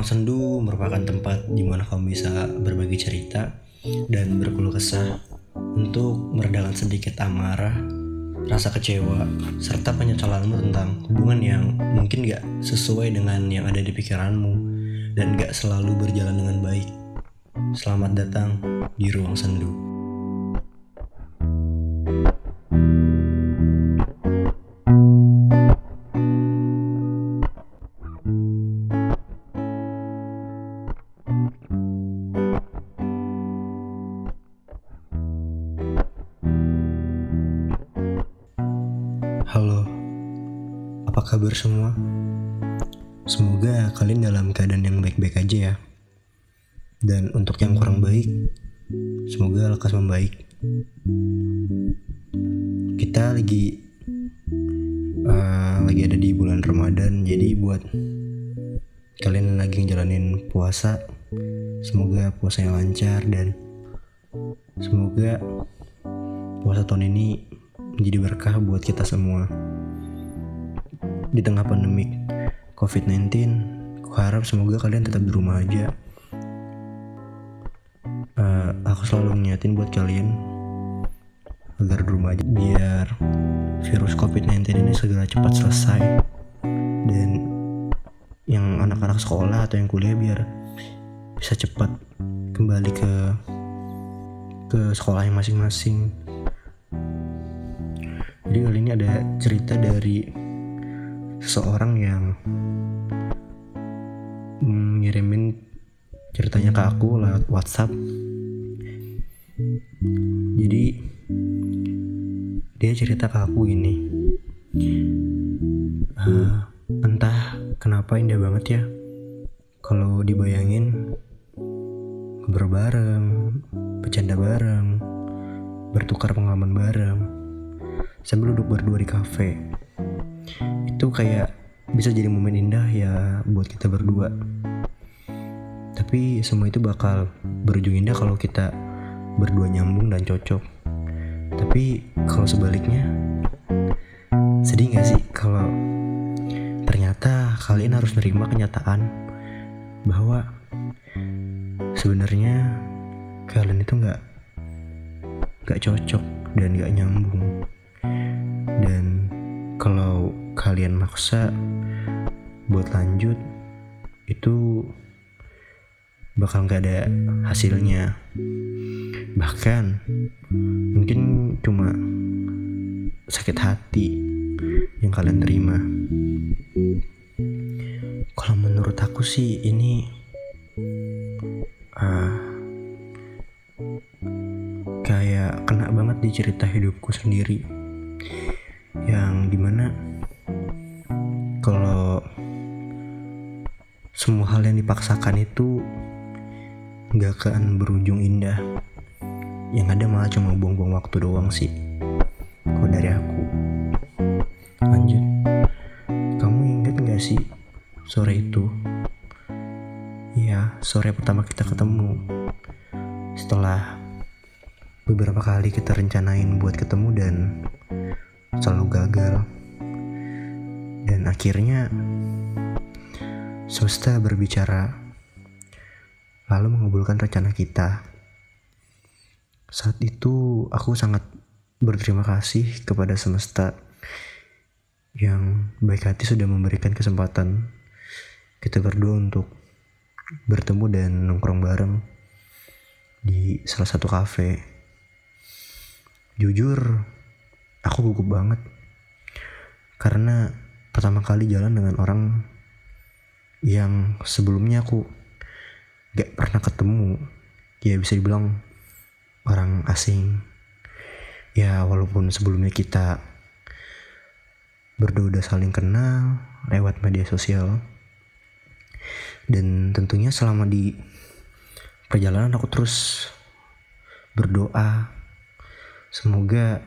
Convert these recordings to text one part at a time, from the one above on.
Ruang sendu merupakan tempat di mana kamu bisa berbagi cerita dan berkeluh kesah untuk meredakan sedikit amarah, rasa kecewa, serta penyesalanmu tentang hubungan yang mungkin gak sesuai dengan yang ada di pikiranmu dan gak selalu berjalan dengan baik. Selamat datang di Ruang Sendu. Kabar semua? Semoga kalian dalam keadaan yang baik-baik aja ya. Dan untuk yang kurang baik, semoga lekas membaik. Kita lagi uh, lagi ada di bulan Ramadan, jadi buat kalian yang lagi ngejalanin puasa, semoga puasanya lancar dan semoga puasa tahun ini menjadi berkah buat kita semua. Di tengah pandemi COVID-19, aku harap semoga kalian tetap di rumah aja. Uh, aku selalu ngingetin buat kalian agar di rumah aja biar virus COVID-19 ini segera cepat selesai. Dan yang anak-anak sekolah atau yang kuliah biar bisa cepat kembali ke ke sekolah yang masing-masing. Jadi kali ini ada cerita dari seseorang yang ngirimin ceritanya ke aku lewat WhatsApp. Jadi dia cerita ke aku ini. Uh, entah kenapa indah banget ya kalau dibayangin berbareng, bercanda bareng, bertukar pengalaman bareng sambil duduk berdua di kafe itu kayak bisa jadi momen indah ya buat kita berdua. Tapi semua itu bakal berujung indah kalau kita berdua nyambung dan cocok. Tapi kalau sebaliknya sedih gak sih kalau ternyata kalian harus nerima kenyataan bahwa sebenarnya kalian itu nggak nggak cocok dan nggak nyambung. Dan kalau kalian maksa buat lanjut itu bakal nggak ada hasilnya. Bahkan mungkin cuma sakit hati yang kalian terima. Kalau menurut aku sih ini uh, kayak kena banget di cerita hidupku sendiri. Yang di mana kalau semua hal yang dipaksakan itu nggak akan berujung indah. Yang ada malah cuma buang-buang waktu doang sih. Kalau dari aku. Lanjut. Kamu inget gak sih sore itu? Ya sore pertama kita ketemu. Setelah beberapa kali kita rencanain buat ketemu dan selalu gagal akhirnya semesta berbicara lalu mengabulkan rencana kita saat itu aku sangat berterima kasih kepada semesta yang baik hati sudah memberikan kesempatan kita berdua untuk bertemu dan nongkrong bareng di salah satu kafe. Jujur, aku gugup banget karena pertama kali jalan dengan orang yang sebelumnya aku gak pernah ketemu. Ya bisa dibilang orang asing. Ya walaupun sebelumnya kita berdua udah saling kenal lewat media sosial. Dan tentunya selama di perjalanan aku terus berdoa. Semoga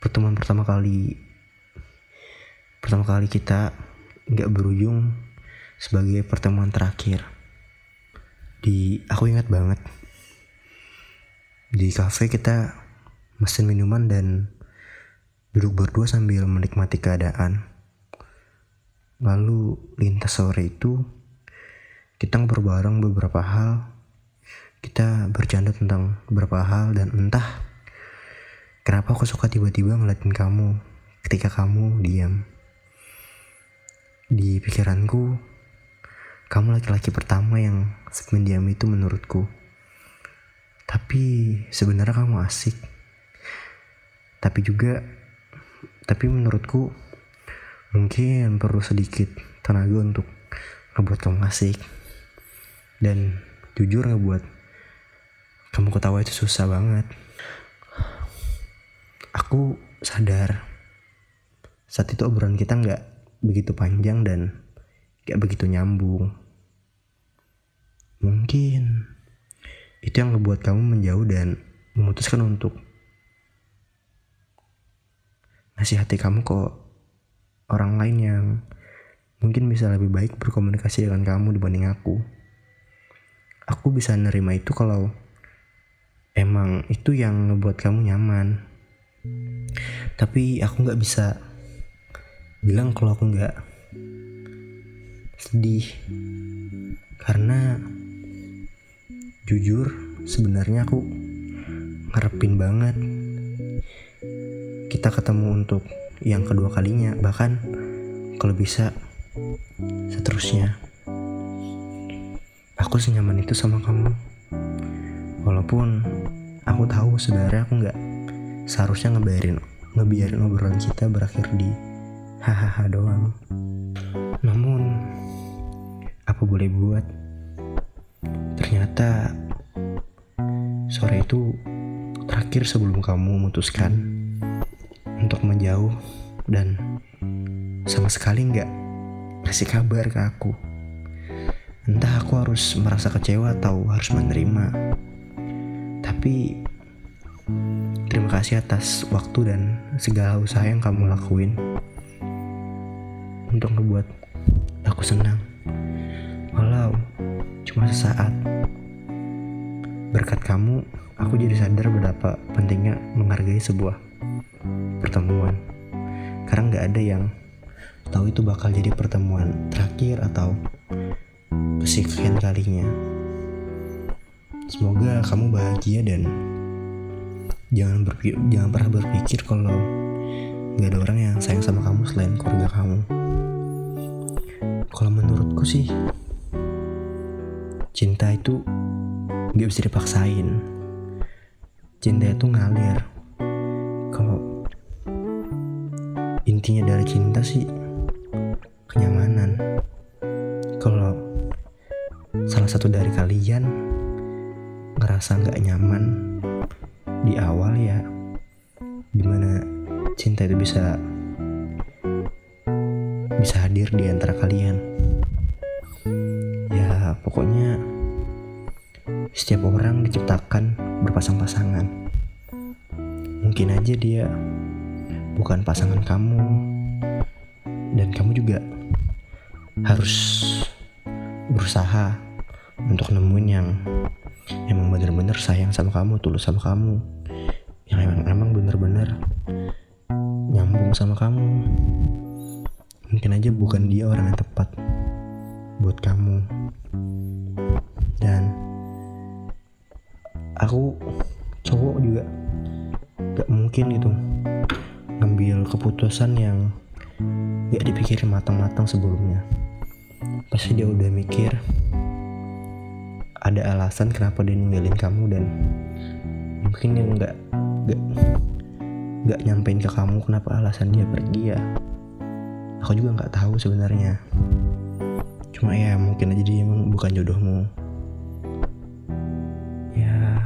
pertemuan pertama kali pertama kali kita nggak berujung sebagai pertemuan terakhir di aku ingat banget. Di cafe kita mesin minuman dan duduk berdua sambil menikmati keadaan. Lalu lintas sore itu kita ngobrol bareng beberapa hal. Kita bercanda tentang beberapa hal dan entah kenapa aku suka tiba-tiba ngeliatin kamu ketika kamu diam di pikiranku kamu laki-laki pertama yang mendiam itu menurutku. Tapi sebenarnya kamu asik. Tapi juga tapi menurutku mungkin perlu sedikit tenaga untuk ngebuat kamu asik. Dan jujur ngebuat kamu ketawa itu susah banget. Aku sadar saat itu obrolan kita nggak begitu panjang dan nggak begitu nyambung mungkin itu yang ngebuat kamu menjauh dan memutuskan untuk ngasih hati kamu ke orang lain yang mungkin bisa lebih baik berkomunikasi dengan kamu dibanding aku. Aku bisa nerima itu kalau emang itu yang ngebuat kamu nyaman. Tapi aku nggak bisa bilang kalau aku nggak sedih. Karena jujur sebenarnya aku ngarepin banget kita ketemu untuk yang kedua kalinya bahkan kalau bisa seterusnya. Aku senyaman itu sama kamu. Walaupun aku tahu sebenarnya aku nggak seharusnya ngebiarin ngebiarin obrolan kita berakhir di hahaha doang namun apa boleh buat ternyata sore itu terakhir sebelum kamu memutuskan untuk menjauh dan sama sekali nggak kasih kabar ke aku. Entah aku harus merasa kecewa atau harus menerima. Tapi terima kasih atas waktu dan segala usaha yang kamu lakuin untuk membuat aku senang. Walau cuma sesaat. Berkat kamu, aku jadi sadar betapa pentingnya menghargai sebuah pertemuan karena nggak ada yang tahu itu bakal jadi pertemuan terakhir atau kesekian kalinya semoga kamu bahagia dan jangan berpikir jangan pernah berpikir kalau nggak ada orang yang sayang sama kamu selain keluarga kamu kalau menurutku sih cinta itu nggak bisa dipaksain. Cinta itu ngalir. Intinya dari cinta sih kenyamanan. Kalau salah satu dari kalian ngerasa nggak nyaman di awal ya di mana cinta itu bisa bisa hadir di antara kalian. Ya pokoknya setiap orang diciptakan berpasang-pasangan. Mungkin aja dia bukan pasangan kamu. Dan kamu juga harus berusaha untuk nemuin yang emang bener-bener sayang sama kamu tulus sama kamu. Yang emang emang bener-bener nyambung sama kamu mungkin aja bukan dia orang yang tepat buat kamu. Dan aku cowok juga gak mungkin gitu ngambil keputusan yang gak dipikirin matang-matang sebelumnya. Pasti dia udah mikir ada alasan kenapa dia ninggalin kamu dan mungkin dia nggak nggak nggak nyampein ke kamu kenapa alasan dia pergi ya aku juga nggak tahu sebenarnya. Cuma ya mungkin aja dia emang bukan jodohmu. Ya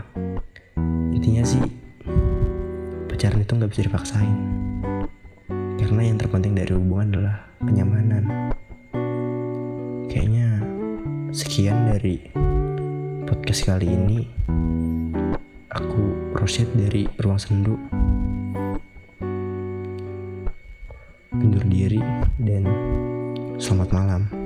intinya sih pacaran itu nggak bisa dipaksain. Karena yang terpenting dari hubungan adalah kenyamanan. Kayaknya sekian dari podcast kali ini. Aku Roset dari ruang sendu diri dan selamat malam